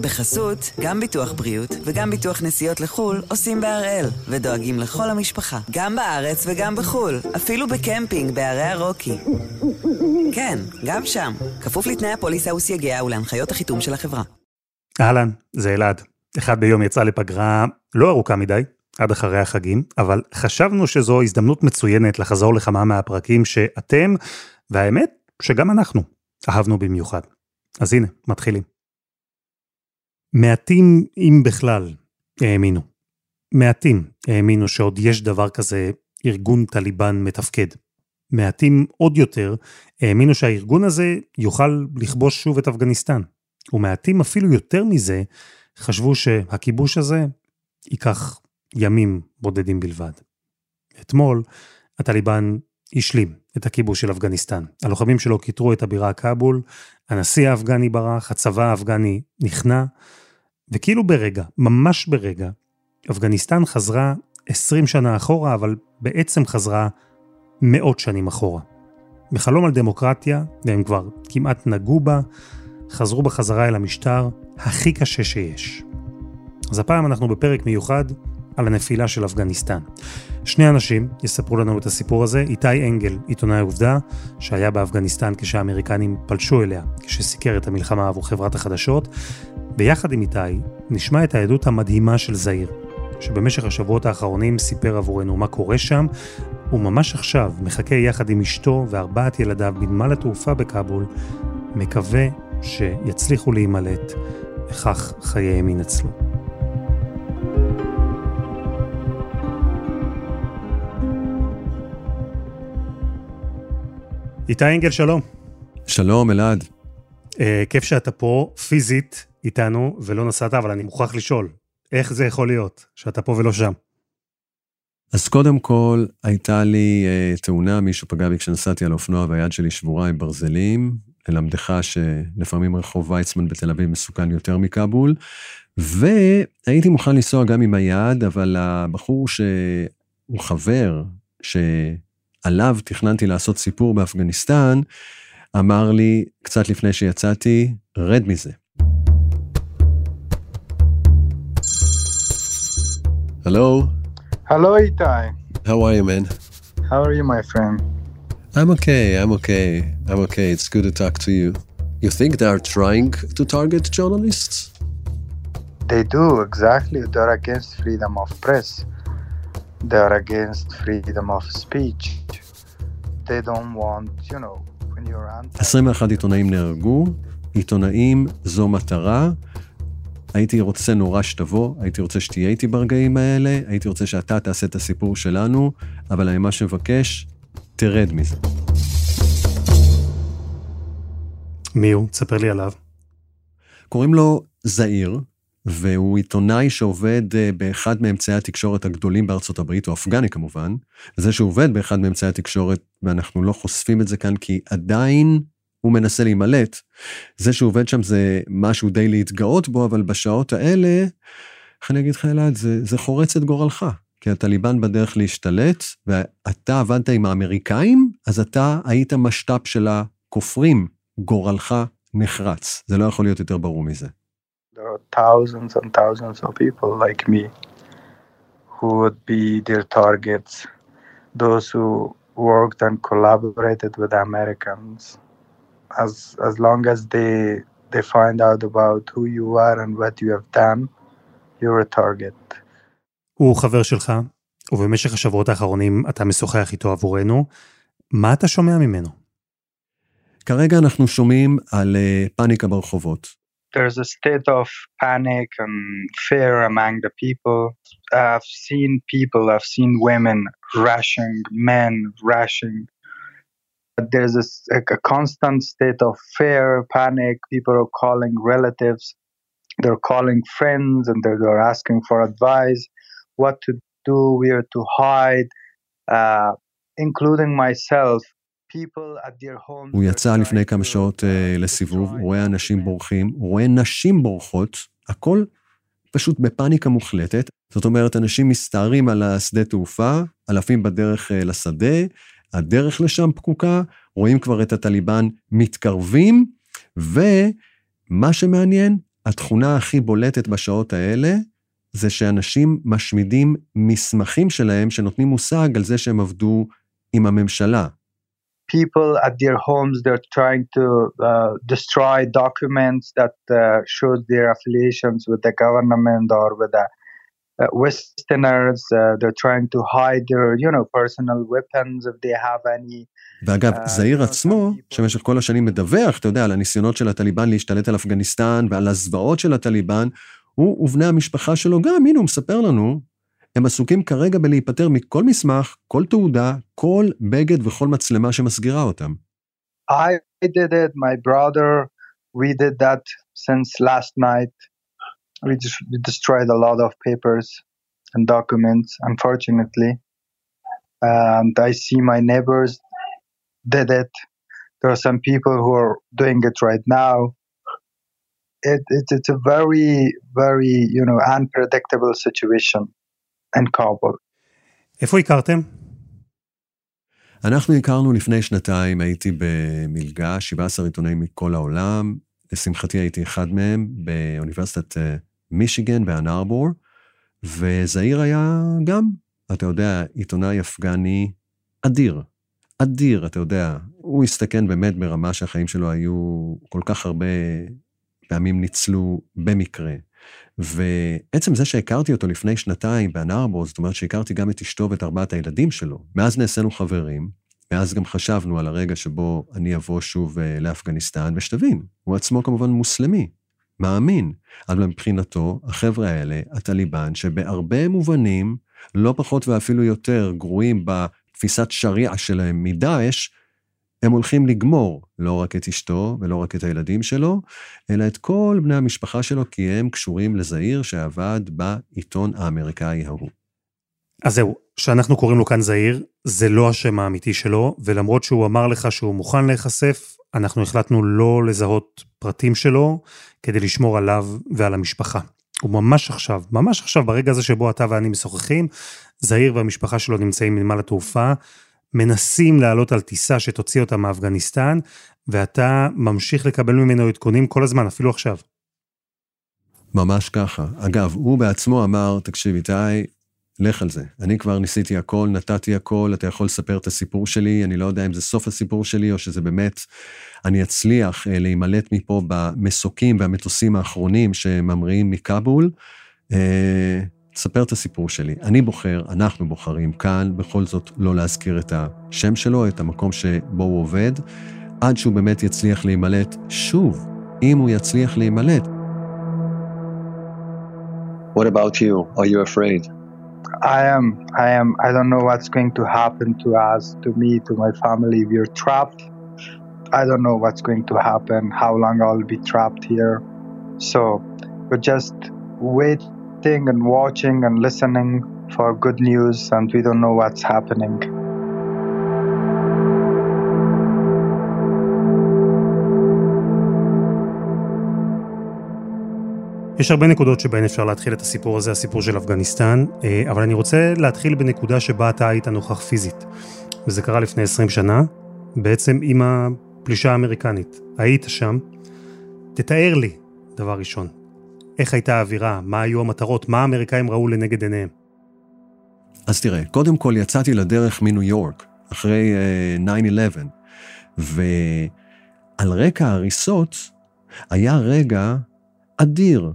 בחסות, גם ביטוח בריאות וגם ביטוח נסיעות לחו"ל עושים בהראל, ודואגים לכל המשפחה, גם בארץ וגם בחו"ל, אפילו בקמפינג בערי הרוקי. כן, גם שם, כפוף לתנאי הפוליסה וסייגיה ולהנחיות החיתום של החברה. אהלן, זה אלעד. אחד ביום יצא לפגרה לא ארוכה מדי, עד אחרי החגים, אבל חשבנו שזו הזדמנות מצוינת לחזור לכמה מהפרקים שאתם, והאמת שגם אנחנו, אהבנו במיוחד. אז הנה, מתחילים. מעטים, אם בכלל, האמינו. מעטים האמינו שעוד יש דבר כזה ארגון טליבן מתפקד. מעטים עוד יותר האמינו שהארגון הזה יוכל לכבוש שוב את אפגניסטן. ומעטים אפילו יותר מזה חשבו שהכיבוש הזה ייקח ימים בודדים בלבד. אתמול הטליבן השלים את הכיבוש של אפגניסטן. הלוחמים שלו כיתרו את הבירה כאבול, הנשיא האפגני ברח, הצבא האפגני נכנע, וכאילו ברגע, ממש ברגע, אפגניסטן חזרה 20 שנה אחורה, אבל בעצם חזרה מאות שנים אחורה. בחלום על דמוקרטיה, והם כבר כמעט נגעו בה, חזרו בחזרה אל המשטר הכי קשה שיש. אז הפעם אנחנו בפרק מיוחד על הנפילה של אפגניסטן. שני אנשים יספרו לנו את הסיפור הזה, איתי אנגל, עיתונאי עובדה, שהיה באפגניסטן כשהאמריקנים פלשו אליה, כשסיקר את המלחמה עבור חברת החדשות, ביחד עם איתי נשמע את העדות המדהימה של זעיר, שבמשך השבועות האחרונים סיפר עבורנו מה קורה שם, וממש עכשיו מחכה יחד עם אשתו וארבעת ילדיו בנמל התעופה בכאבול, מקווה שיצליחו להימלט, וכך חייהם ינצלו. איתי אנגל, שלום. שלום, אלעד. Uh, כיף שאתה פה פיזית איתנו ולא נסעת, אבל אני מוכרח לשאול, איך זה יכול להיות שאתה פה ולא שם? אז קודם כל, הייתה לי uh, תאונה, מישהו פגע בי כשנסעתי על אופנוע והיד שלי שבורה עם ברזלים. ללמדך שלפעמים רחוב ויצמן בתל אביב מסוכן יותר מכבול. והייתי מוכן לנסוע גם עם היד, אבל הבחור שהוא חבר, שעליו תכננתי לעשות סיפור באפגניסטן, אמר לי קצת לפני שיצאתי, רד מזה. Hello. Hello, Itai. How are you, man? How are you, my friend? I'm okay. I'm okay. I'm okay. It's good to talk to you. You think they are trying to target journalists? They do, exactly. They're against freedom of press. They're against freedom of speech. They don't want, you know, when you're anti... 21 עיתונאים נהרגו, עיתונאים זו מטרה. הייתי רוצה נורא שתבוא, הייתי רוצה שתהיה איתי ברגעים האלה, הייתי רוצה שאתה תעשה את הסיפור שלנו, אבל אני ממש מבקש, תרד מזה. מי הוא? תספר לי עליו. קוראים לו זעיר, והוא עיתונאי שעובד אה, באחד מאמצעי התקשורת הגדולים בארצות הברית, הוא אפגני כמובן. זה שהוא עובד באחד מאמצעי התקשורת, ואנחנו לא חושפים את זה כאן, כי עדיין הוא מנסה להימלט. זה שהוא עובד שם זה משהו די להתגאות בו, אבל בשעות האלה, איך אני אגיד לך אלעד, זה, זה חורץ את גורלך. כי הטליבן בדרך להשתלט, ואתה עבדת עם האמריקאים, אז אתה היית משת"פ של הכופרים, גורלך נחרץ. זה לא יכול להיות יותר ברור מזה. There are thousands and thousands of people like me who would be their targets. Those who worked and collaborated with Americans. As as long as they they find out about who you are and what you have done, you're a target. הוא חבר שלך, ובמשך השבועות האחרונים אתה משוחח איתו עבורנו. מה אתה שומע ממנו? כרגע אנחנו שומעים על uh, פאניקה ברחובות. There's a state of panic and fear among the people. I've seen people, I've seen women rushing, men rushing. There's a, a constant state of fear, panic. People are calling relatives, they're calling friends, and they're, they're asking for advice, what to do, where to hide, uh, including myself. הוא יצא לפני כמה שעות uh, לסיבוב, הוא רואה אנשים בורחים, הוא רואה נשים בורחות, הכל פשוט בפאניקה מוחלטת. זאת אומרת, אנשים מסתערים על השדה תעופה, אלפים בדרך uh, לשדה, הדרך לשם פקוקה, רואים כבר את הטליבן מתקרבים, ומה שמעניין, התכונה הכי בולטת בשעות האלה זה שאנשים משמידים מסמכים שלהם שנותנים מושג על זה שהם עבדו עם הממשלה. People at their homes, they're trying to uh, destroy documents that uh, show their affiliations with the government or with the uh, Westerners. Uh, they're trying to hide their, you know, personal weapons if they have any. ואגב, אה, זעיר עצמו, שבמשך כל השנים מדווח, אתה יודע, על הניסיונות של הטליבן להשתלט על אפגניסטן ועל הזוועות של הטליבן, הוא ובני המשפחה שלו גם, הנה הוא מספר לנו, הם עסוקים כרגע בלהיפטר מכל מסמך, כל תעודה, כל בגד וכל מצלמה שמסגירה אותם. I did it, my brother, we did that since last night. We just we destroyed a lot of papers and documents, unfortunately. And I see my neighbors did it. There are some people who are doing it right now. It, it, it's a very, very, you know, unpredictable situation in Kabul. איפה הכרתם? אנחנו הכרנו לפני שנתיים, הייתי במלגה, 17 עיתונאים מכל העולם, לשמחתי הייתי אחד מהם באוניברסיטת אה, מישיגן באן ארבור, וזעיר היה גם, אתה יודע, עיתונאי אפגני אדיר. אדיר, אתה יודע, הוא הסתכן באמת ברמה שהחיים שלו היו כל כך הרבה פעמים ניצלו במקרה. ועצם זה שהכרתי אותו לפני שנתיים באן ארבור, זאת אומרת שהכרתי גם את אשתו ואת ארבעת הילדים שלו. מאז נעשינו חברים, מאז גם חשבנו על הרגע שבו אני אבוא שוב אה, לאפגניסטן, ושתבין, הוא עצמו כמובן מוסלמי, מאמין. אבל מבחינתו, החבר'ה האלה, הטליבן, שבהרבה מובנים, לא פחות ואפילו יותר גרועים בתפיסת שריעה שלהם מדאעש, הם הולכים לגמור לא רק את אשתו ולא רק את הילדים שלו, אלא את כל בני המשפחה שלו, כי הם קשורים לזעיר שעבד בעיתון האמריקאי ההוא. אז זהו, שאנחנו קוראים לו כאן זעיר, זה לא השם האמיתי שלו, ולמרות שהוא אמר לך שהוא מוכן להיחשף, אנחנו החלטנו לא לזהות פרטים שלו, כדי לשמור עליו ועל המשפחה. וממש עכשיו, ממש עכשיו, ברגע הזה שבו אתה ואני משוחחים, זעיר והמשפחה שלו נמצאים בנמל התעופה, מנסים לעלות על טיסה שתוציא אותם מאפגניסטן, ואתה ממשיך לקבל ממנו עדכונים כל הזמן, אפילו עכשיו. ממש ככה. אגב, הוא בעצמו אמר, תקשיב, איתי, לך על זה. אני כבר ניסיתי הכל, נתתי הכל, אתה יכול לספר את הסיפור שלי, אני לא יודע אם זה סוף הסיפור שלי, או שזה באמת, אני אצליח אה, להימלט מפה במסוקים והמטוסים האחרונים שממריאים מכבול. אה, תספר את הסיפור שלי. אני בוחר, אנחנו בוחרים כאן, בכל זאת לא להזכיר את השם שלו, את המקום שבו הוא עובד, עד שהוא באמת יצליח להימלט. שוב, אם הוא יצליח להימלט, What about you? Are you afraid? I am. I am. I don't know what's going to happen to us, to me, to my family. We're trapped. I don't know what's going to happen, how long I'll be trapped here. So we're just waiting and watching and listening for good news, and we don't know what's happening. יש הרבה נקודות שבהן אפשר להתחיל את הסיפור הזה, הסיפור של אפגניסטן, אה, אבל אני רוצה להתחיל בנקודה שבה אתה היית נוכח פיזית. וזה קרה לפני 20 שנה, בעצם עם הפלישה האמריקנית. היית שם. תתאר לי, דבר ראשון, איך הייתה האווירה, מה היו המטרות, מה האמריקאים ראו לנגד עיניהם. אז תראה, קודם כל יצאתי לדרך מניו יורק, אחרי uh, 9-11, ועל רקע ההריסות היה רגע אדיר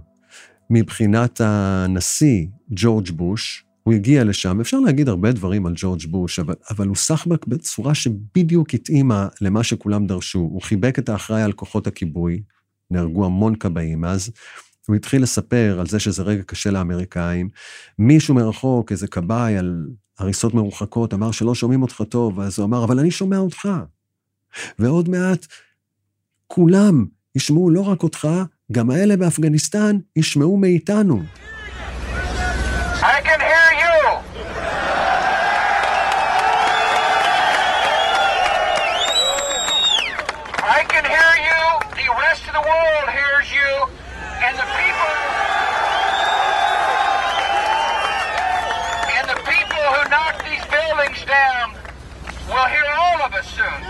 מבחינת הנשיא ג'ורג' בוש. הוא הגיע לשם, אפשר להגיד הרבה דברים על ג'ורג' בוש, אבל, אבל הוא סחבק בצורה שבדיוק התאימה למה שכולם דרשו. הוא חיבק את האחראי על כוחות הכיבוי, נהרגו המון כבאים אז, הוא התחיל לספר על זה שזה רגע קשה לאמריקאים. מישהו מרחוק, איזה כבאי על הריסות מרוחקות, אמר שלא שומעים אותך טוב, אז הוא אמר, אבל אני שומע אותך. ועוד מעט, כולם ישמעו לא רק אותך, גם האלה באפגניסטן ישמעו מאיתנו. I can hear you. I can hear you. The rest of the world hears you. And the people. And the people who knocked these buildings down will hear all of us soon.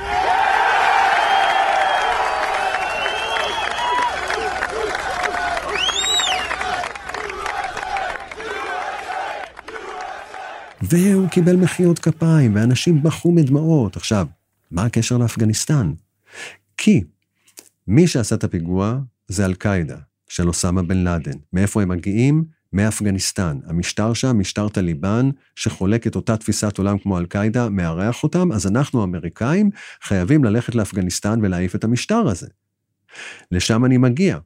והוא קיבל מחיאות כפיים, ואנשים בכו מדמעות. עכשיו, מה הקשר לאפגניסטן? כי מי שעשה את הפיגוע זה אל-קאעידה, של אוסמה בן לאדן. מאיפה הם מגיעים? מאפגניסטן. המשטר שם, משטר טליבן, שחולק את אותה תפיסת עולם כמו אל-קאעידה, מארח אותם, אז אנחנו, האמריקאים, חייבים ללכת לאפגניסטן ולהעיף את המשטר הזה. לשם אני מגיע.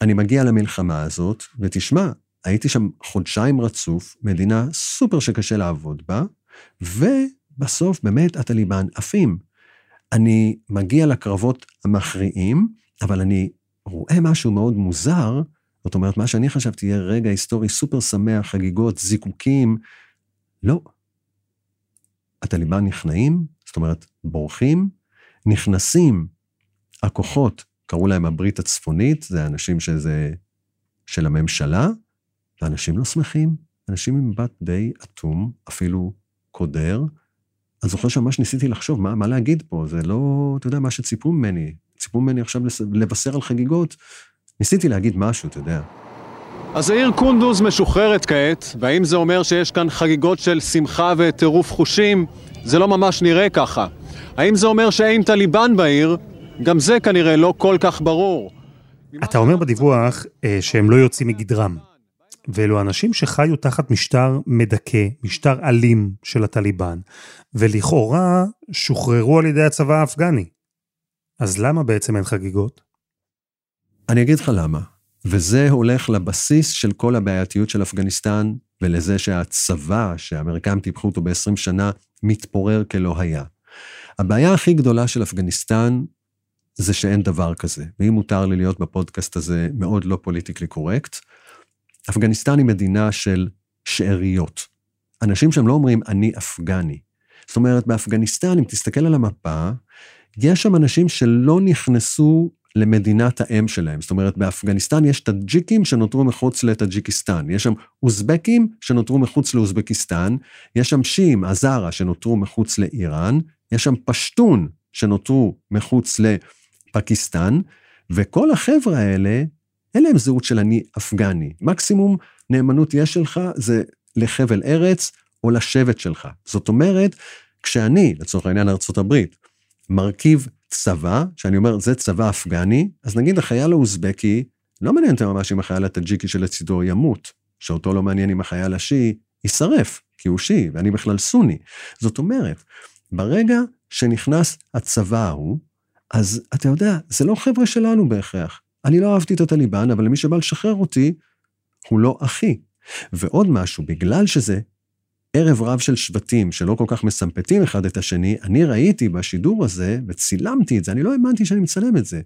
אני מגיע למלחמה הזאת, ותשמע, הייתי שם חודשיים רצוף, מדינה סופר שקשה לעבוד בה, ובסוף באמת הטליבן עפים. אני מגיע לקרבות המכריעים, אבל אני רואה משהו מאוד מוזר, זאת אומרת, מה שאני חשבתי יהיה רגע היסטורי סופר שמח, חגיגות, זיקוקים, לא. הטליבן נכנעים, זאת אומרת, בורחים, נכנסים הכוחות, קראו להם הברית הצפונית, זה אנשים שזה של הממשלה, ואנשים לא שמחים, אנשים עם מבט די אטום, אפילו קודר. אני זוכר שממש ניסיתי לחשוב מה, מה להגיד פה, זה לא, אתה יודע, מה שציפו ממני. ציפו ממני עכשיו לבשר על חגיגות, ניסיתי להגיד משהו, אתה יודע. אז העיר קונדוז משוחררת כעת, והאם זה אומר שיש כאן חגיגות של שמחה וטירוף חושים? זה לא ממש נראה ככה. האם זה אומר שאין טליבן בעיר? גם זה כנראה לא כל כך ברור. אתה אומר בדיווח אה, שהם לא יוצאים מגדרם. ואלו אנשים שחיו תחת משטר מדכא, משטר אלים של הטליבן, ולכאורה שוחררו על ידי הצבא האפגני. אז למה בעצם אין חגיגות? אני אגיד לך למה. וזה הולך לבסיס של כל הבעייתיות של אפגניסטן, ולזה שהצבא, שהאמריקאים טיפחו אותו ב-20 שנה, מתפורר כלא היה. הבעיה הכי גדולה של אפגניסטן זה שאין דבר כזה. ואם מותר לי להיות בפודקאסט הזה מאוד לא פוליטיקלי קורקט, אפגניסטן היא מדינה של שאריות. אנשים שם לא אומרים, אני אפגני. זאת אומרת, באפגניסטן, אם תסתכל על המפה, יש שם אנשים שלא נכנסו למדינת האם שלהם. זאת אומרת, באפגניסטן יש טאג'יקים שנותרו מחוץ לטאג'יקיסטן, יש שם אוזבקים שנותרו מחוץ לאוזבקיסטן, יש שם שיעים, הזארה, שנותרו מחוץ לאיראן, יש שם פשטון שנותרו מחוץ לפקיסטן, וכל החבר'ה האלה, אין להם זהות של אני אפגני. מקסימום נאמנות יש שלך זה לחבל ארץ או לשבט שלך. זאת אומרת, כשאני, לצורך העניין ארה"ב, מרכיב צבא, שאני אומר, זה צבא אפגני, אז נגיד החייל האוזבקי, לא מעניין אותי ממש אם החייל הטאג'יקי שלצידו ימות, שאותו לא מעניין אם החייל השיעי יישרף, כי הוא שיעי, ואני בכלל סוני. זאת אומרת, ברגע שנכנס הצבא ההוא, אז אתה יודע, זה לא חבר'ה שלנו בהכרח. אני לא אהבתי את הטליבן, אבל למי שבא לשחרר אותי, הוא לא אחי. ועוד משהו, בגלל שזה ערב רב של שבטים שלא כל כך מסמפתים אחד את השני, אני ראיתי בשידור הזה, וצילמתי את זה, אני לא האמנתי שאני מצלם את זה.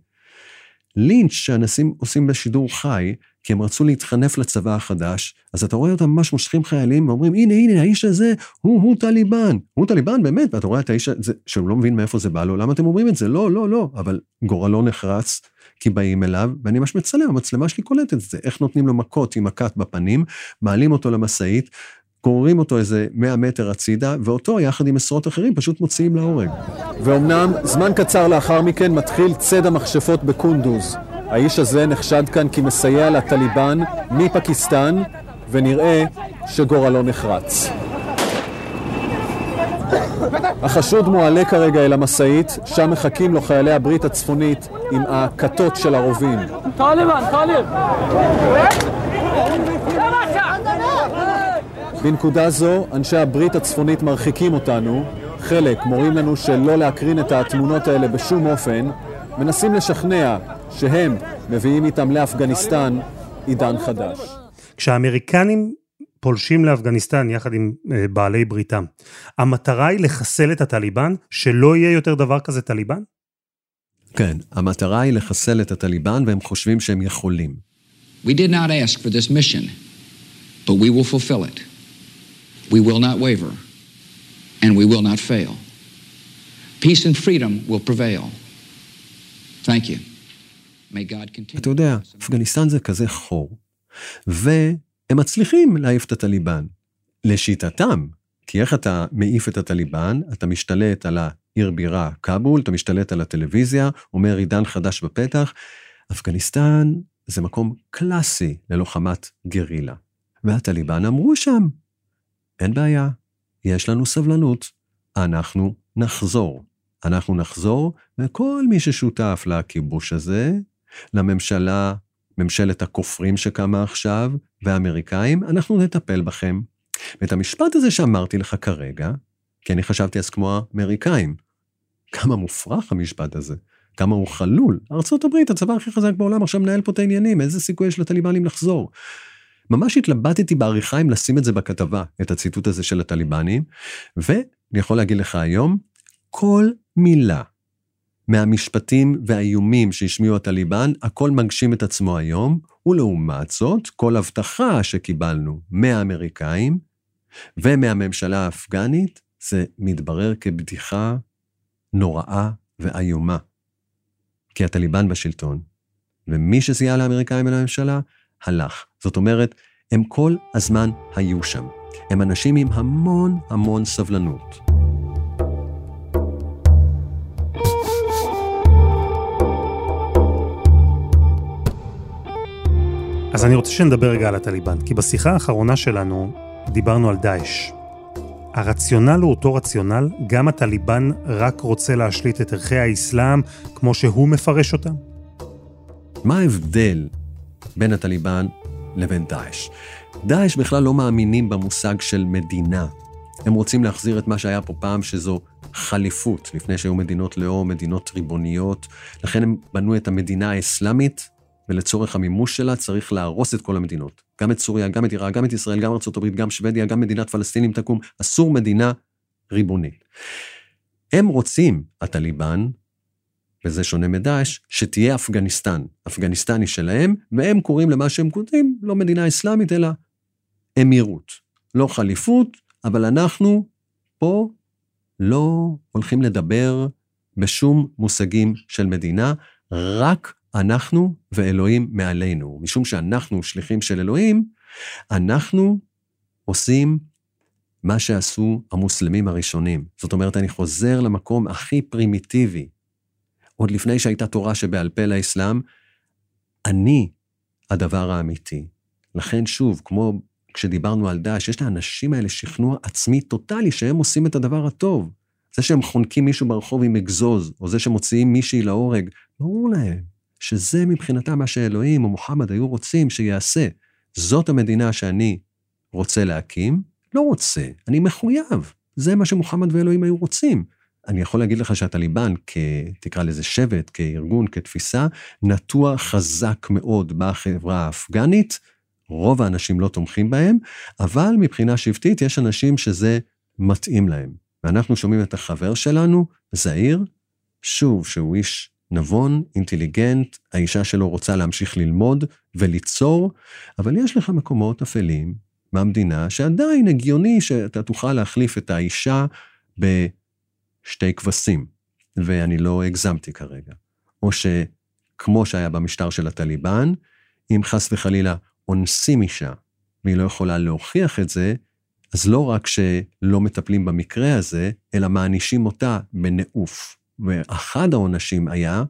לינץ' שאנשים עושים בשידור חי, כי הם רצו להתחנף לצבא החדש, אז אתה רואה אותם ממש מושכים חיילים ואומרים, הנה, הנה, האיש הזה, הוא, הוא טליבן. הוא טליבן, באמת, ואתה רואה את האיש הזה, שהוא לא מבין מאיפה זה בא לו, למה אתם אומרים את זה? לא, לא, לא, אבל גורלו נחרץ, כי באים אליו, ואני ממש מצלם, המצלמה שלי קולטת את זה, איך נותנים לו מכות עם מכת בפנים, מעלים אותו למשאית, גוררים אותו איזה 100 מטר הצידה, ואותו, יחד עם עשרות אחרים, פשוט מוציאים להורג. ואומנם, זמן קצר לאחר מכן מתחיל ציד המכשפות בקונדוז. האיש הזה נחשד כאן כמסייע לטליבן מפקיסטן, ונראה שגורלו נחרץ. החשוד מועלה כרגע אל המשאית, שם מחכים לו חיילי הברית הצפונית עם הכתות של הרובים. טליבן, טליב! בנקודה זו, אנשי הברית הצפונית מרחיקים אותנו, חלק מורים לנו שלא להקרין את התמונות האלה בשום אופן, מנסים לשכנע שהם מביאים איתם לאפגניסטן עידן חדש. כשהאמריקנים פולשים לאפגניסטן יחד עם אה, בעלי בריתם, המטרה היא לחסל את הטליבן, שלא יהיה יותר דבר כזה טליבן? כן, המטרה היא לחסל את הטליבן והם חושבים שהם יכולים. We did not ask for this mission, but we will fulfill it. We will not waver, and we will not fail. Peace and freedom will prevail. Thank you. May God continue. אתה יודע, אפגניסטן זה כזה חור, והם מצליחים להעיף את הטליבן. לשיטתם, כי איך אתה מעיף את הטליבן? אתה משתלט על העיר בירה כבול, אתה משתלט על הטלוויזיה, אומר עידן חדש בפתח. אפגניסטן זה מקום קלאסי ללוחמת גרילה. והטליבן אמרו שם, אין בעיה, יש לנו סבלנות, אנחנו נחזור. אנחנו נחזור, וכל מי ששותף לכיבוש הזה, לממשלה, ממשלת הכופרים שקמה עכשיו, והאמריקאים, אנחנו נטפל בכם. ואת המשפט הזה שאמרתי לך כרגע, כי אני חשבתי אז כמו האמריקאים, כמה מופרך המשפט הזה, כמה הוא חלול. ארה"ב, הצבא הכי חזק בעולם, עכשיו מנהל פה את העניינים, איזה סיכוי יש לטליבנים לחזור? ממש התלבטתי בעריכה אם לשים את זה בכתבה, את הציטוט הזה של הטליבנים, ואני יכול להגיד לך היום, כל מילה מהמשפטים והאיומים שהשמיעו הטליבן, הכל מגשים את עצמו היום, ולעומת זאת, כל הבטחה שקיבלנו מהאמריקאים ומהממשלה האפגנית, זה מתברר כבדיחה נוראה ואיומה. כי הטליבן בשלטון, ומי שסייע לאמריקאים ולממשלה, הלך. זאת אומרת, הם כל הזמן היו שם. הם אנשים עם המון המון סבלנות. אז אני רוצה שנדבר רגע על הטליבן, כי בשיחה האחרונה שלנו דיברנו על דאעש. הרציונל הוא אותו רציונל, גם הטליבן רק רוצה להשליט את ערכי האסלאם כמו שהוא מפרש אותם? מה ההבדל בין הטליבן לבין דאעש? דאעש בכלל לא מאמינים במושג של מדינה. הם רוצים להחזיר את מה שהיה פה פעם, שזו חליפות, לפני שהיו מדינות לאום, מדינות ריבוניות. לכן הם בנו את המדינה האסלאמית ולצורך המימוש שלה צריך להרוס את כל המדינות. גם את סוריה, גם את עיראק, גם את ישראל, גם ארה"ב, גם שוודיה, גם מדינת פלסטינים תקום. אסור מדינה ריבונית. הם רוצים, הטליבן, וזה שונה מדאעש, שתהיה אפגניסטן. אפגניסטן היא שלהם, והם קוראים למה שהם כותבים לא מדינה אסלאמית, אלא אמירות. לא חליפות, אבל אנחנו פה לא הולכים לדבר בשום מושגים של מדינה, רק אנחנו ואלוהים מעלינו. משום שאנחנו שליחים של אלוהים, אנחנו עושים מה שעשו המוסלמים הראשונים. זאת אומרת, אני חוזר למקום הכי פרימיטיבי. עוד לפני שהייתה תורה שבעל פה לאסלאם, אני הדבר האמיתי. לכן שוב, כמו כשדיברנו על דאעש, יש לאנשים האלה שכנוע עצמי טוטאלי שהם עושים את הדבר הטוב. זה שהם חונקים מישהו ברחוב עם אגזוז, או זה שמוציאים מישהי להורג, ברור להם שזה מבחינתם מה שאלוהים או מוחמד היו רוצים שיעשה. זאת המדינה שאני רוצה להקים? לא רוצה, אני מחויב. זה מה שמוחמד ואלוהים היו רוצים. אני יכול להגיד לך שהטליבן, כ... תקרא לזה שבט, כארגון, כתפיסה, נטוע חזק מאוד בחברה האפגנית. רוב האנשים לא תומכים בהם, אבל מבחינה שבטית יש אנשים שזה מתאים להם. ואנחנו שומעים את החבר שלנו, זעיר, שוב, שהוא איש נבון, אינטליגנט, האישה שלו רוצה להמשיך ללמוד וליצור, אבל יש לך מקומות אפלים מהמדינה שעדיין הגיוני שאתה תוכל להחליף את האישה בשתי כבשים, ואני לא הגזמתי כרגע. או שכמו שהיה במשטר של הטליבן, אם חס וחלילה אונסים אישה והיא לא יכולה להוכיח את זה, אז לא רק שלא מטפלים במקרה הזה, אלא מענישים אותה בנעוף. ואחד העונשים היה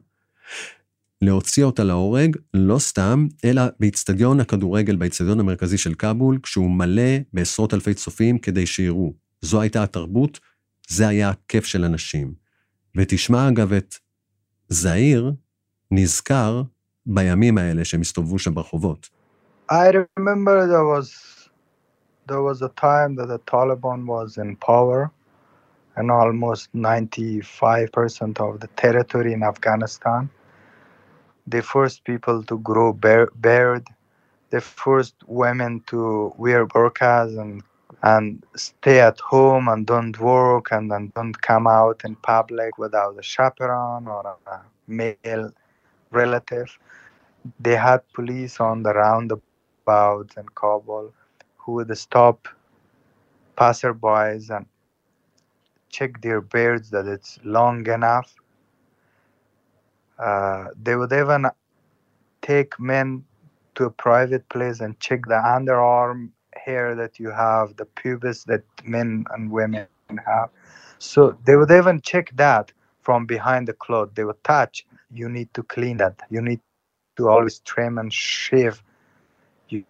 להוציא אותה להורג, לא סתם, אלא באיצטדיון הכדורגל, באיצטדיון המרכזי של כבול, כשהוא מלא בעשרות אלפי צופים כדי שיראו. זו הייתה התרבות, זה היה הכיף של אנשים. ותשמע אגב את זעיר נזכר בימים האלה שהם הסתובבו שם ברחובות. I remember there was there was a time that the Taliban was in power and almost 95% of the territory in Afghanistan. The first people to grow beard, the first women to wear burqas and and stay at home and don't work and, and don't come out in public without a chaperone or a male relative. They had police on the roundabouts in Kabul who would stop passerbys and check their beards that it's long enough. Uh, they would even take men to a private place and check the underarm hair that you have, the pubis that men and women have. So they would even check that from behind the cloth. They would touch. You need to clean that. You need to always trim and shave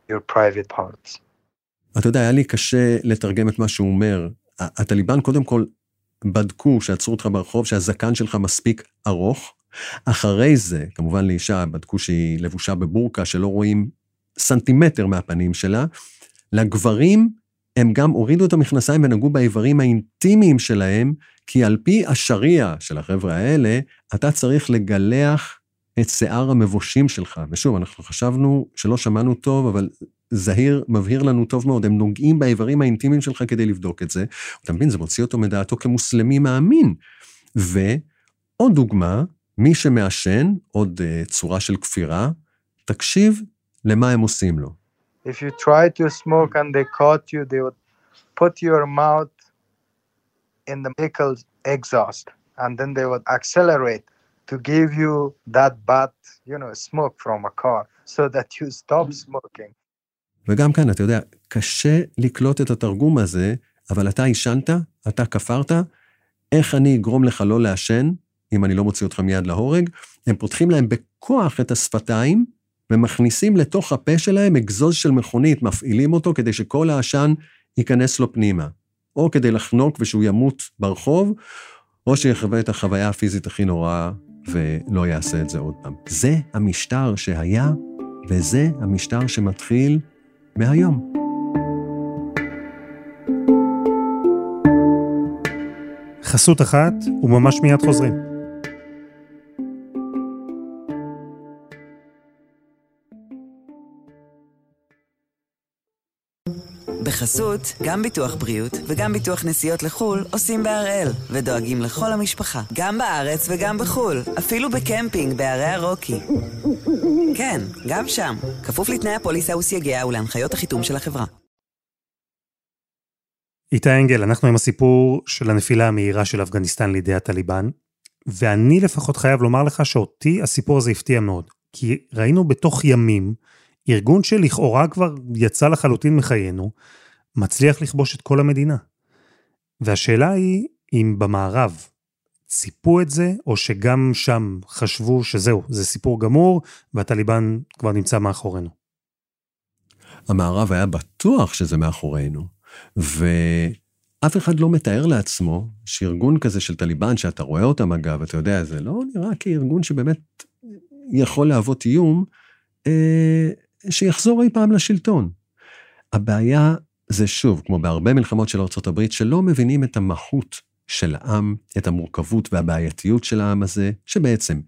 your private parts. אתה יודע, היה לי קשה לתרגם את מה שהוא אומר. הטליבן קודם כל בדקו שעצרו אותך ברחוב, שהזקן שלך מספיק ארוך. אחרי זה, כמובן לאישה, בדקו שהיא לבושה בבורקה, שלא רואים סנטימטר מהפנים שלה. לגברים, הם גם הורידו את המכנסיים ונגעו באיברים האינטימיים שלהם, כי על פי השריעה של החבר'ה האלה, אתה צריך לגלח את שיער המבושים שלך. ושוב, אנחנו חשבנו שלא שמענו טוב, אבל זהיר מבהיר לנו טוב מאוד, הם נוגעים באיברים האינטימיים שלך כדי לבדוק את זה. אתה מבין, זה מוציא אותו מדעתו כמוסלמי מאמין. ועוד דוגמה, מי שמעשן, עוד uh, צורה של כפירה, תקשיב למה הם עושים לו. If you try to smoke and they caught you, they would put your mouth in the vehicle's exhaust and then they would accelerate to give you that bad, you know, smoke from a car so that you stop smoking. וגם כאן, אתה יודע, קשה לקלוט את התרגום הזה, אבל אתה עישנת, אתה כפרת, איך אני אגרום לך לא לעשן, אם אני לא מוציא אותך מיד להורג? הם פותחים להם בכוח את השפתיים, ומכניסים לתוך הפה שלהם אגזוז של מכונית, מפעילים אותו כדי שכל העשן ייכנס לו פנימה. או כדי לחנוק ושהוא ימות ברחוב, או שיחווה את החוויה הפיזית הכי נוראה ולא יעשה את זה עוד פעם. זה המשטר שהיה, וזה המשטר שמתחיל מהיום. חסות אחת, וממש מיד חוזרים. בחסות, גם ביטוח בריאות וגם ביטוח נסיעות לחו"ל עושים בהראל, ודואגים לכל המשפחה, גם בארץ וגם בחו"ל, אפילו בקמפינג בערי הרוקי. כן, גם שם, כפוף לתנאי הפוליסה וסייגיה ולהנחיות החיתום של החברה. איתי אנגל, אנחנו עם הסיפור של הנפילה המהירה של אפגניסטן לידי הטליבן, ואני לפחות חייב לומר לך שאותי הסיפור הזה הפתיע מאוד, כי ראינו בתוך ימים ארגון שלכאורה כבר יצא לחלוטין מחיינו, מצליח לכבוש את כל המדינה. והשאלה היא אם במערב ציפו את זה, או שגם שם חשבו שזהו, זה סיפור גמור, והטליבן כבר נמצא מאחורינו. המערב היה בטוח שזה מאחורינו, ואף אחד לא מתאר לעצמו שארגון כזה של טליבן, שאתה רואה אותם אגב, אתה יודע, זה לא נראה כארגון שבאמת יכול להוות איום, אה, שיחזור אי פעם לשלטון. הבעיה זה שוב, כמו בהרבה מלחמות של ארה"ב, שלא מבינים את המהות של העם, את המורכבות והבעייתיות של העם הזה, שבעצם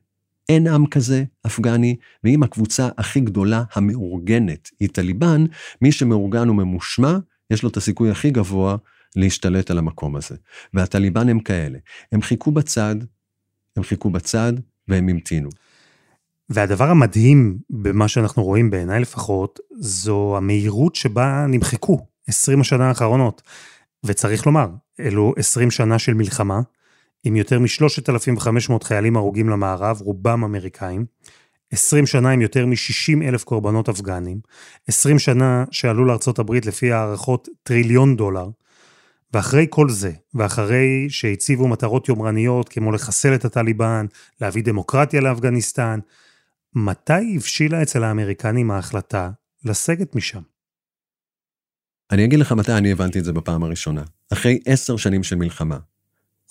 אין עם כזה, אפגני, ואם הקבוצה הכי גדולה המאורגנת היא טליבן, מי שמאורגן וממושמע, יש לו את הסיכוי הכי גבוה להשתלט על המקום הזה. והטליבן הם כאלה. הם חיכו בצד, הם חיכו בצד, והם המתינו. והדבר המדהים במה שאנחנו רואים בעיניי לפחות, זו המהירות שבה נמחקו 20 השנה האחרונות. וצריך לומר, אלו 20 שנה של מלחמה, עם יותר מ-3,500 חיילים הרוגים למערב, רובם אמריקאים, 20 שנה עם יותר מ-60 אלף קורבנות אפגנים, 20 שנה שעלו לארצות הברית לפי הערכות טריליון דולר, ואחרי כל זה, ואחרי שהציבו מטרות יומרניות כמו לחסל את הטליבן, להביא דמוקרטיה לאפגניסטן, מתי הבשילה אצל האמריקנים ההחלטה לסגת משם? אני אגיד לך מתי אני הבנתי את זה בפעם הראשונה. אחרי עשר שנים של מלחמה.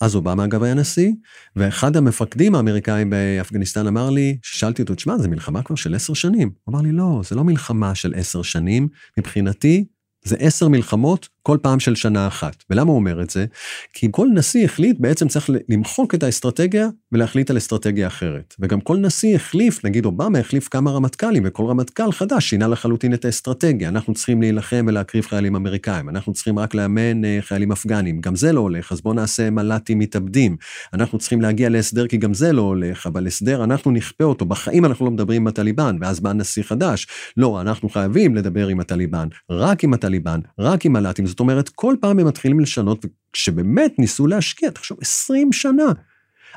אז אובמה אגב היה נשיא, ואחד המפקדים האמריקאים באפגניסטן אמר לי, ששאלתי אותו, תשמע, זה מלחמה כבר של עשר שנים. הוא אמר לי, לא, זה לא מלחמה של עשר שנים, מבחינתי זה עשר מלחמות כל פעם של שנה אחת. ולמה הוא אומר את זה? כי כל נשיא החליט, בעצם צריך למחוק את האסטרטגיה ולהחליט על אסטרטגיה אחרת. וגם כל נשיא החליף, נגיד אובמה החליף כמה רמטכ"לים, וכל רמטכ"ל חדש שינה לחלוטין את האסטרטגיה. אנחנו צריכים להילחם ולהקריב חיילים אמריקאים, אנחנו צריכים רק לאמן אה, חיילים אפגנים. גם זה לא הולך, אז בואו נעשה מל"טים מתאבדים. אנחנו צריכים להגיע להסדר כי גם זה לא הולך, אבל הסדר, אנחנו נכפה אותו. בחיים אנחנו לא מדברים עם הטליבן, ואז בא נשיא חדש. לא, אנחנו חייבים לדבר עם הטליבן, רק עם הטליבן, רק עם מל"טים. זאת אומרת, כל פעם הם מתחילים לשנות, וכשבאמת ניסו להשקיע, תחשוב, 20 שנה,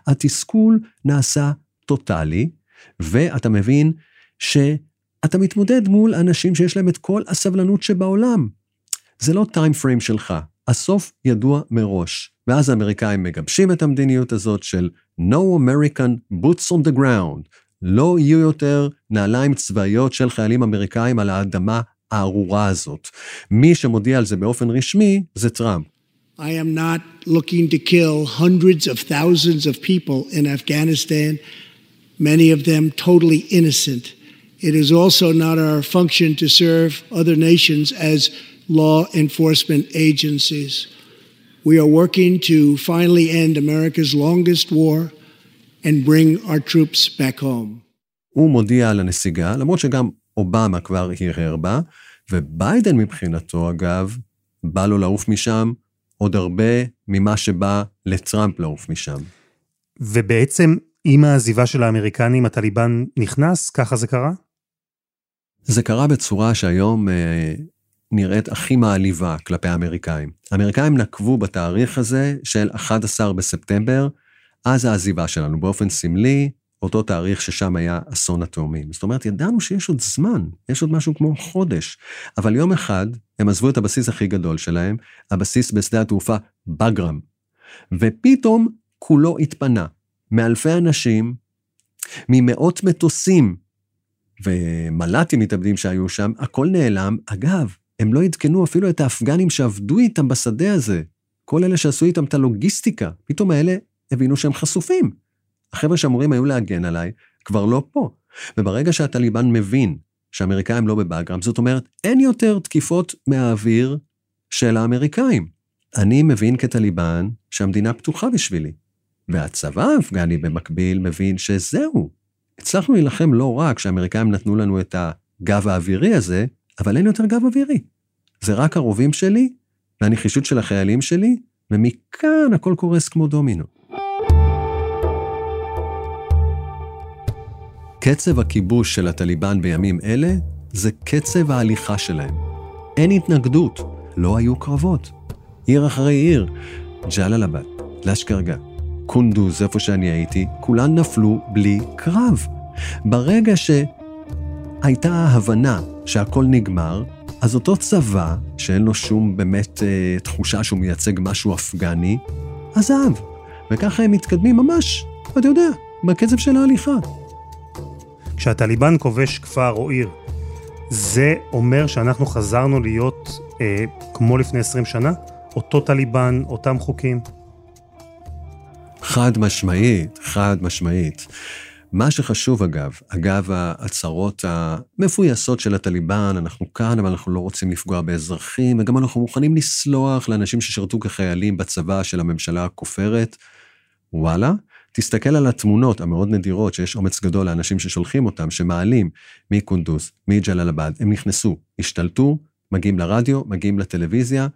התסכול נעשה טוטאלי, ואתה מבין שאתה מתמודד מול אנשים שיש להם את כל הסבלנות שבעולם. זה לא טיים פריים שלך, הסוף ידוע מראש. ואז האמריקאים מגבשים את המדיניות הזאת של No American boots on the ground. לא יהיו יותר נעליים צבאיות של חיילים אמריקאים על האדמה הארורה הזאת. מי שמודיע על זה באופן רשמי זה טראמפ. I am not looking to kill hundreds of thousands of people in Afghanistan, many of them totally innocent. It is also not our function to serve other nations as law enforcement agencies. We are working to finally end America's longest war and bring our troops back home. הוא מודיע על הנסיגה, למרות שגם אובמה כבר הרהר בה, וביידן מבחינתו, אגב, בא לו לעוף משם עוד הרבה ממה שבא לטראמפ לעוף משם. ובעצם, עם העזיבה של האמריקנים, הטליבן נכנס? ככה זה קרה? זה קרה בצורה שהיום אה, נראית הכי מעליבה כלפי האמריקאים. האמריקאים נקבו בתאריך הזה של 11 בספטמבר, אז העזיבה שלנו, באופן סמלי, אותו תאריך ששם היה אסון התאומים. זאת אומרת, ידענו שיש עוד זמן, יש עוד משהו כמו חודש. אבל יום אחד הם עזבו את הבסיס הכי גדול שלהם, הבסיס בשדה התעופה בגרם, ופתאום כולו התפנה. מאלפי אנשים, ממאות מטוסים ומל"טים מתאבדים שהיו שם, הכל נעלם. אגב, הם לא עדכנו אפילו את האפגנים שעבדו איתם בשדה הזה. כל אלה שעשו איתם את הלוגיסטיקה, פתאום האלה הבינו שהם חשופים. החבר'ה שאמורים היו להגן עליי, כבר לא פה. וברגע שהטליבן מבין שהאמריקאים לא בבאגרם, זאת אומרת, אין יותר תקיפות מהאוויר של האמריקאים. אני מבין כטליבן שהמדינה פתוחה בשבילי. והצבא האפגני במקביל מבין שזהו. הצלחנו להילחם לא רק שהאמריקאים נתנו לנו את הגב האווירי הזה, אבל אין יותר גב אווירי. זה רק הרובים שלי והנחישות של החיילים שלי, ומכאן הכל קורס כמו דומינו. קצב הכיבוש של הטליבן בימים אלה זה קצב ההליכה שלהם. אין התנגדות, לא היו קרבות. עיר אחרי עיר, ג'לאלבד, לשקרגה, קונדוז, איפה שאני הייתי, כולן נפלו בלי קרב. ברגע שהייתה ההבנה שהכל נגמר, אז אותו צבא, שאין לו שום באמת אה, תחושה שהוא מייצג משהו אפגני, עזב. וככה הם מתקדמים ממש, אתה יודע, בקצב של ההליכה. כשהטליבן כובש כפר או עיר, זה אומר שאנחנו חזרנו להיות אה, כמו לפני 20 שנה? אותו טליבן, אותם חוקים? חד משמעית, חד משמעית. מה שחשוב אגב, אגב ההצהרות המפויסות של הטליבן, אנחנו כאן, אבל אנחנו לא רוצים לפגוע באזרחים, וגם אנחנו מוכנים לסלוח לאנשים ששירתו כחיילים בצבא של הממשלה הכופרת. וואלה, תסתכל על התמונות המאוד נדירות שיש אומץ גדול לאנשים ששולחים אותם, שמעלים מקונדוס, מג'לאלבד, הם נכנסו, השתלטו, מגיעים לרדיו, מגיעים לטלוויזיה,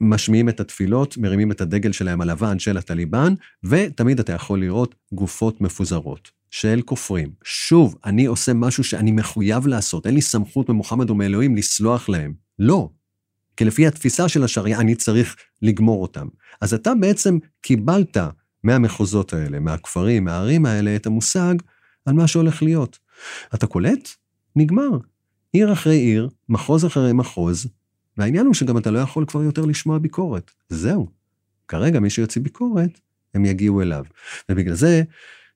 משמיעים את התפילות, מרימים את הדגל שלהם הלבן של הטליבן, ותמיד אתה יכול לראות גופות מפוזרות של כופרים. שוב, אני עושה משהו שאני מחויב לעשות, אין לי סמכות ממוחמד ומאלוהים לסלוח להם. לא. כי לפי התפיסה של השריעה אני צריך לגמור אותם. אז אתה בעצם קיבלת מהמחוזות האלה, מהכפרים, מהערים האלה, את המושג על מה שהולך להיות. אתה קולט? נגמר. עיר אחרי עיר, מחוז אחרי מחוז, והעניין הוא שגם אתה לא יכול כבר יותר לשמוע ביקורת. זהו. כרגע מי שיוציא ביקורת, הם יגיעו אליו. ובגלל זה,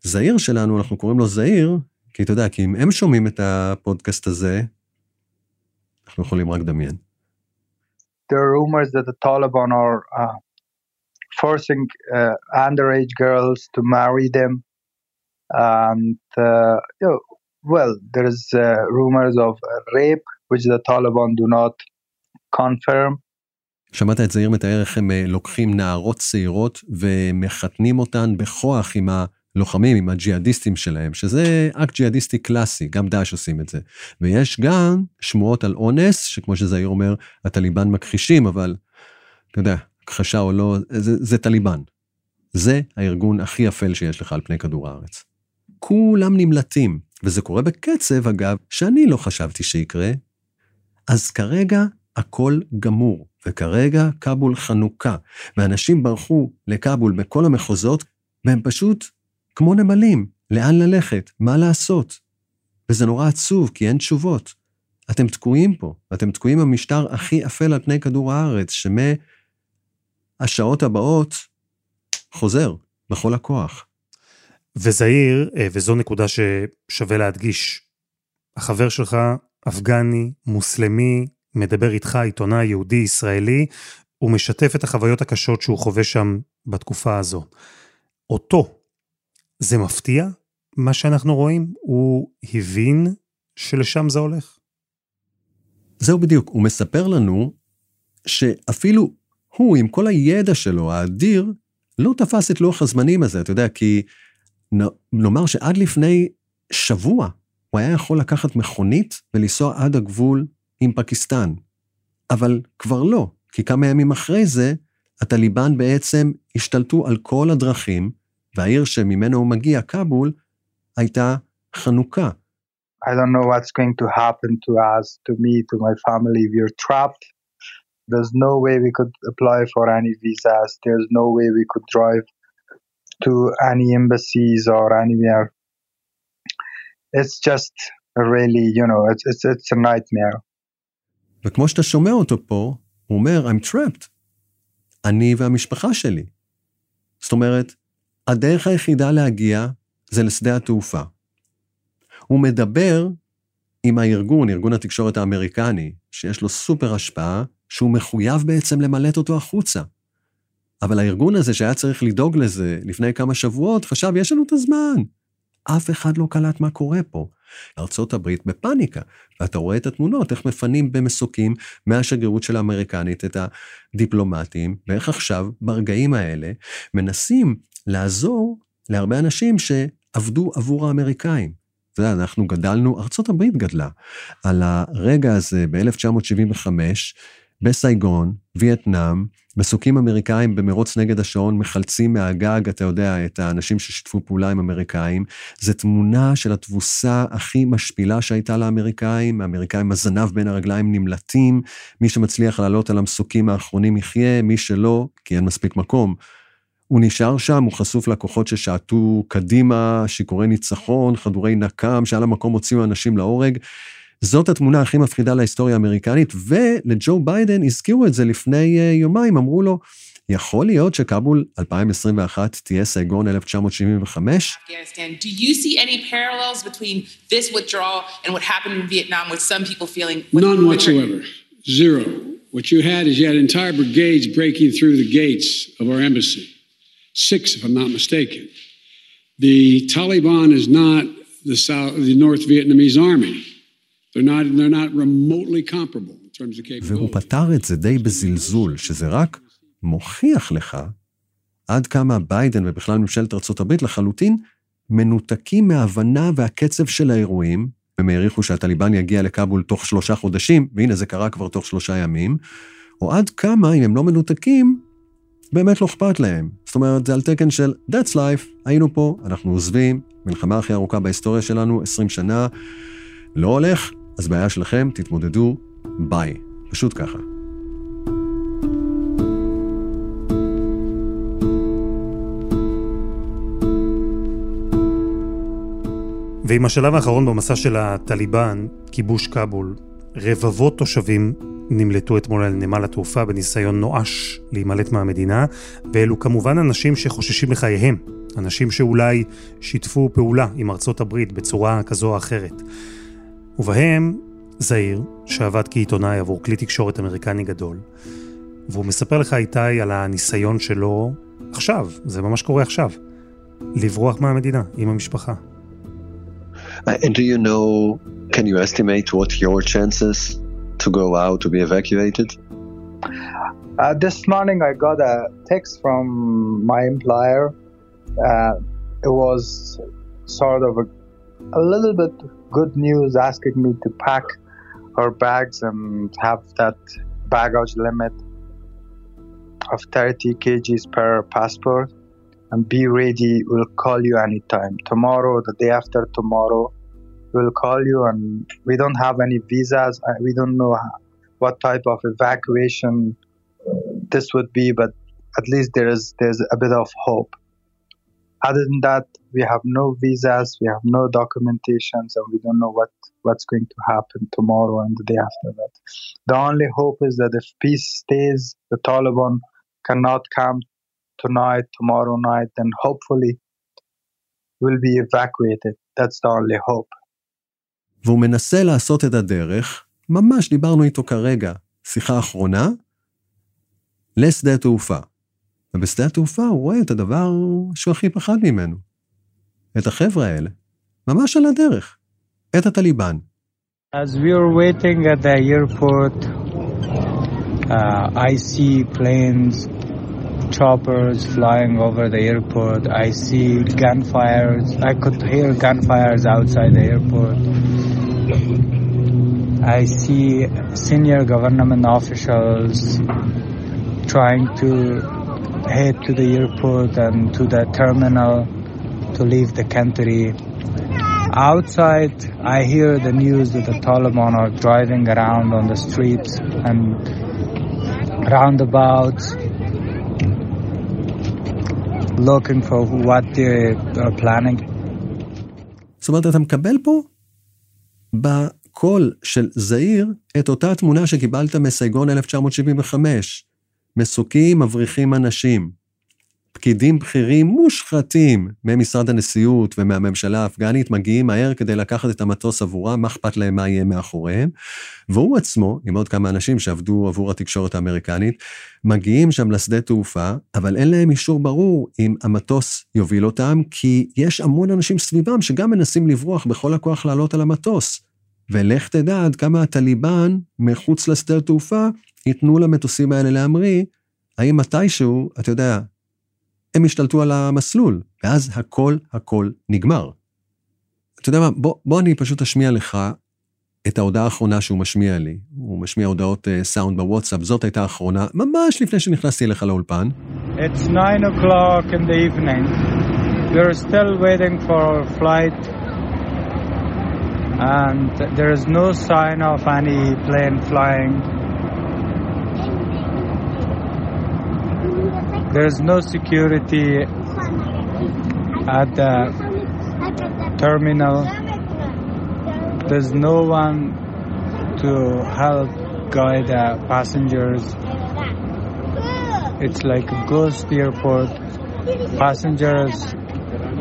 זעיר שלנו, אנחנו קוראים לו זעיר, כי אתה יודע, כי אם הם שומעים את הפודקאסט הזה, אנחנו יכולים רק לדמיין. There are rumors that the Taliban are uh, forcing uh, underage girls to marry them. And, uh, you know, well, there is uh, rumors of rape, which the Taliban do not confirm. שמעת את זעיר מתאר איך הם לוקחים נערות צעירות ומחתנים אותן בכוח עם הלוחמים, עם הג'יהאדיסטים שלהם, שזה אקט ג'יהאדיסטי קלאסי, גם דאעש עושים את זה. ויש גם שמועות על אונס, שכמו שזעיר אומר, הטליבן מכחישים, אבל אתה יודע, הכחשה או לא, זה, זה טליבן. זה הארגון הכי אפל שיש לך על פני כדור הארץ. כולם נמלטים, וזה קורה בקצב, אגב, שאני לא חשבתי שיקרה. אז כרגע הכל גמור, וכרגע כבול חנוכה, ואנשים ברחו לכבול בכל המחוזות, והם פשוט כמו נמלים, לאן ללכת, מה לעשות. וזה נורא עצוב, כי אין תשובות. אתם תקועים פה, אתם תקועים במשטר הכי אפל על פני כדור הארץ, שמהשעות הבאות חוזר בכל הכוח. וזעיר, וזו נקודה ששווה להדגיש, החבר שלך, אפגני, מוסלמי, מדבר איתך, עיתונאי יהודי ישראלי, הוא משתף את החוויות הקשות שהוא חווה שם בתקופה הזו. אותו, זה מפתיע מה שאנחנו רואים? הוא הבין שלשם זה הולך? זהו בדיוק, הוא מספר לנו שאפילו הוא, עם כל הידע שלו, האדיר, לא תפס את לוח הזמנים הזה, אתה יודע, כי נאמר שעד לפני שבוע הוא היה יכול לקחת מכונית ולנסוע עד הגבול עם פקיסטן. אבל כבר לא, כי כמה ימים אחרי זה, הטליבן בעצם השתלטו על כל הדרכים, והעיר שממנו הוא מגיע, כבול, הייתה חנוכה. I don't know what's going to happen to us, to me, to my family. We're trapped. There's no way we could apply for any visas. There's no way we could drive to any embassies or anywhere. It's just really, you know, it's, it's, it's a nightmare. וכמו שאתה שומע אותו פה, הוא אומר, I'm trapped. אני והמשפחה שלי. זאת אומרת, הדרך היחידה להגיע זה לשדה התעופה. הוא מדבר עם הארגון, ארגון התקשורת האמריקני, שיש לו סופר השפעה, שהוא מחויב בעצם למלט אותו החוצה. אבל הארגון הזה שהיה צריך לדאוג לזה לפני כמה שבועות, חשב, יש לנו את הזמן. אף אחד לא קלט מה קורה פה. ארצות הברית בפאניקה, ואתה רואה את התמונות, איך מפנים במסוקים מהשגרירות של האמריקנית את הדיפלומטים, ואיך עכשיו, ברגעים האלה, מנסים לעזור להרבה אנשים שעבדו עבור האמריקאים. אתה יודע, אנחנו גדלנו, ארצות הברית גדלה, על הרגע הזה ב-1975, בסייגון, וייטנאם, מסוקים אמריקאים במרוץ נגד השעון מחלצים מהגג, אתה יודע, את האנשים ששיתפו פעולה עם אמריקאים. זו תמונה של התבוסה הכי משפילה שהייתה לאמריקאים, האמריקאים הזנב בין הרגליים נמלטים, מי שמצליח לעלות על המסוקים האחרונים יחיה, מי שלא, כי אין מספיק מקום. הוא נשאר שם, הוא חשוף לכוחות ששעטו קדימה, שיכורי ניצחון, חדורי נקם, שעל המקום הוציאו אנשים להורג. זאת התמונה הכי מפחידה להיסטוריה האמריקנית, ולג'ו ביידן הזכירו את זה לפני uh, יומיים, אמרו לו, יכול להיות שכאבול 2021 תהיה סייגון 1975? Do you see any parallels between this withdrawal and what happened in Vietnam with some people feeling... None whatsoever. Zero. What you had is you had entire brigades breaking through the gates of our embassy. Six, if I'm not mistaken. The Taliban is not the South, the North Vietnamese army. והוא פתר את זה די בזלזול, שזה רק מוכיח לך עד כמה ביידן ובכלל ממשלת ארה"ב לחלוטין מנותקים מההבנה והקצב של האירועים, הם העריכו שהטליבן יגיע לכאבול תוך שלושה חודשים, והנה זה קרה כבר תוך שלושה ימים, או עד כמה, אם הם לא מנותקים, באמת לא אכפת להם. זאת אומרת, זה על תקן של That's life, היינו פה, אנחנו עוזבים, מלחמה הכי ארוכה בהיסטוריה שלנו, 20 שנה, לא הולך, אז בעיה שלכם, תתמודדו, ביי. פשוט ככה. ועם השלב האחרון במסע של הטליבן, כיבוש כבול, רבבות תושבים נמלטו אתמול על נמל התעופה בניסיון נואש להימלט מהמדינה, ואלו כמובן אנשים שחוששים לחייהם, אנשים שאולי שיתפו פעולה עם ארצות הברית בצורה כזו או אחרת. ובהם זעיר, שעבד כעיתונאי עבור כלי תקשורת אמריקני גדול, והוא מספר לך איתי על הניסיון שלו עכשיו, זה ממש קורה עכשיו, לברוח מהמדינה עם המשפחה. And do you know, can you estimate what your chances to go out to be evacuated? Uh, this morning I got a text from my employer. Uh, it was sort of a, a little bit good news asking me to pack our bags and have that baggage limit of 30 kgs per passport and be ready. We'll call you anytime. Tomorrow, the day after tomorrow, we'll call you and we don't have any visas. We don't know what type of evacuation this would be, but at least there is there's a bit of hope. Other than that, we have no visas, we have no documentations, and we don't know what, what's going to happen tomorrow and the day after that. The only hope is that if peace stays, the Taliban cannot come tonight, tomorrow night, then hopefully we'll be evacuated. That's the only hope. והוא מנסה לעשות את הדרך, ממש דיברנו איתו כרגע, שיחה אחרונה, לשדה תעופה. ובשדה התעופה הוא רואה את הדבר שהוא הכי פחד ממנו. את החבר'ה האלה, ממש על הדרך, את הטליבן. As we were waiting at the airport, uh, I see planes, choppers flying over the airport. I see gunfires. I could hear gunfires outside the airport. I see senior government officials trying to head to the airport and to the terminal to leave the country. Outside, I hear the news that the Taliban are driving around on the streets and roundabouts looking for what they are planning. זאת אומרת, אתה מקבל פה בקול של זעיר את אותה תמונה שקיבלת מסייגון 1975. מסוקים מבריחים אנשים. פקידים בכירים מושחתים ממשרד הנשיאות ומהממשלה האפגנית מגיעים מהר כדי לקחת את המטוס עבורם, מה אכפת להם מה יהיה מאחוריהם. והוא עצמו, עם עוד כמה אנשים שעבדו עבור התקשורת האמריקנית, מגיעים שם לשדה תעופה, אבל אין להם אישור ברור אם המטוס יוביל אותם, כי יש המון אנשים סביבם שגם מנסים לברוח בכל הכוח לעלות על המטוס. ולך תדע עד כמה הטליבן, מחוץ לשדה תעופה, ייתנו למטוסים האלה להמריא, האם מתישהו, אתה יודע, הם השתלטו על המסלול, ואז הכל הכל נגמר. אתה יודע מה, בוא, בוא אני פשוט אשמיע לך את ההודעה האחרונה שהוא משמיע לי. הוא משמיע הודעות uh, סאונד בוואטסאפ, זאת הייתה האחרונה, ממש לפני שנכנסתי אליך לאולפן. It's 9 o'clock in the evening. We're still waiting for our flight. And there is no sign of any plane flying. There's no security at the terminal. There's no one to help guide the passengers. It's like a ghost airport. Passengers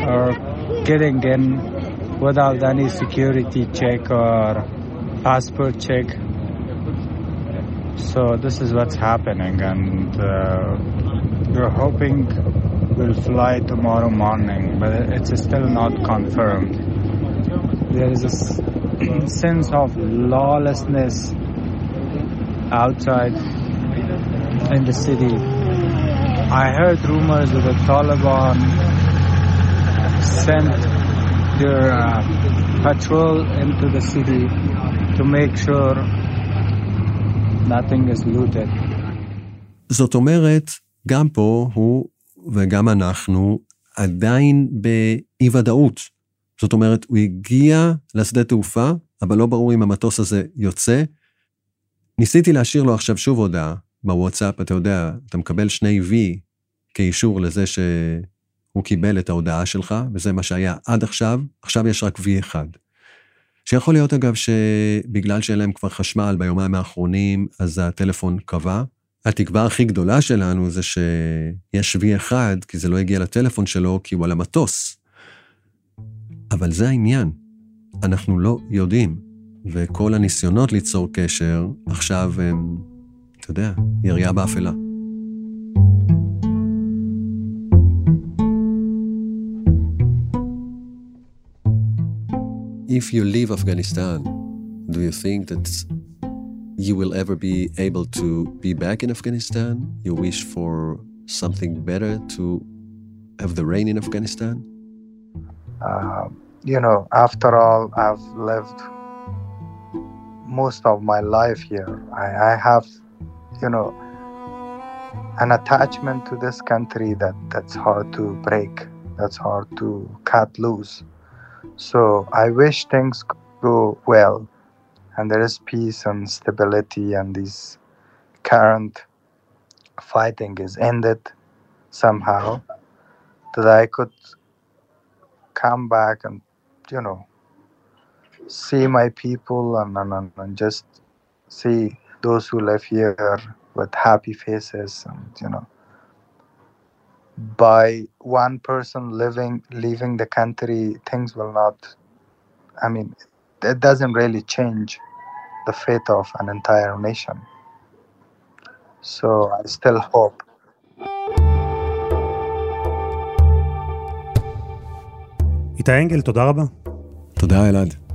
are getting in without any security check or passport check. So this is what's happening, and uh, we're hoping we'll fly tomorrow morning, but it's still not confirmed. There is a sense of lawlessness outside in the city. I heard rumors that the Taliban sent their uh, patrol into the city to make sure nothing is looted. זאת אומרת, גם פה הוא וגם אנחנו עדיין באי-ודאות. זאת אומרת, הוא הגיע לשדה תעופה, אבל לא ברור אם המטוס הזה יוצא. ניסיתי להשאיר לו עכשיו שוב הודעה בוואטסאפ, אתה יודע, אתה מקבל שני V כאישור לזה שהוא קיבל את ההודעה שלך, וזה מה שהיה עד עכשיו, עכשיו יש רק V אחד. שיכול להיות אגב שבגלל שאין להם כבר חשמל ביומיים האחרונים, אז הטלפון קבע. התקווה הכי גדולה שלנו זה שיש V1, כי זה לא הגיע לטלפון שלו, כי הוא על המטוס. אבל זה העניין, אנחנו לא יודעים, וכל הניסיונות ליצור קשר, עכשיו הם, אתה יודע, ירייה באפלה. If you leave Afghanistan, do you think that you will ever be able to be back in Afghanistan? You wish for something better to have the rain in Afghanistan? Uh, you know, after all, I've lived most of my life here. I, I have, you know, an attachment to this country that, that's hard to break, that's hard to cut loose. So I wish things go well and there is peace and stability and this current fighting is ended somehow that I could come back and you know see my people and, and, and, just see those who live here with happy faces and you know by one person living leaving the country things will not i mean it doesn't really change the fate of an entire nation So I still hope. איתי אנגל, תודה רבה. תודה, אלעד.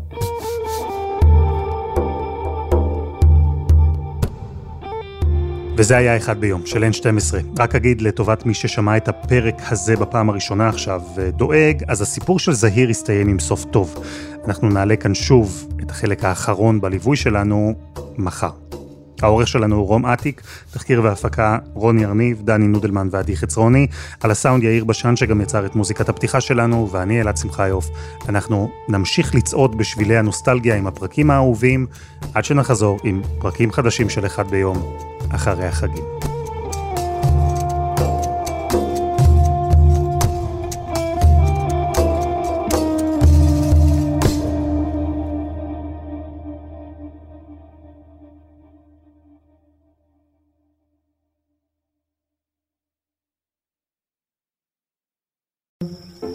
וזה היה אחד ביום, של N12. רק אגיד לטובת מי ששמע את הפרק הזה בפעם הראשונה עכשיו ודואג, אז הסיפור של זהיר הסתיים עם סוף טוב. אנחנו נעלה כאן שוב את החלק האחרון בליווי שלנו מחר. העורך שלנו הוא רום אטיק, תחקיר והפקה רוני ארניב, דני נודלמן ועדי חצרוני, על הסאונד יאיר בשן שגם יצר את מוזיקת הפתיחה שלנו, ואני אלעד שמחיוף. אנחנו נמשיך לצעוד בשבילי הנוסטלגיה עם הפרקים האהובים, עד שנחזור עם פרקים חדשים של אחד ביום, אחרי החגים.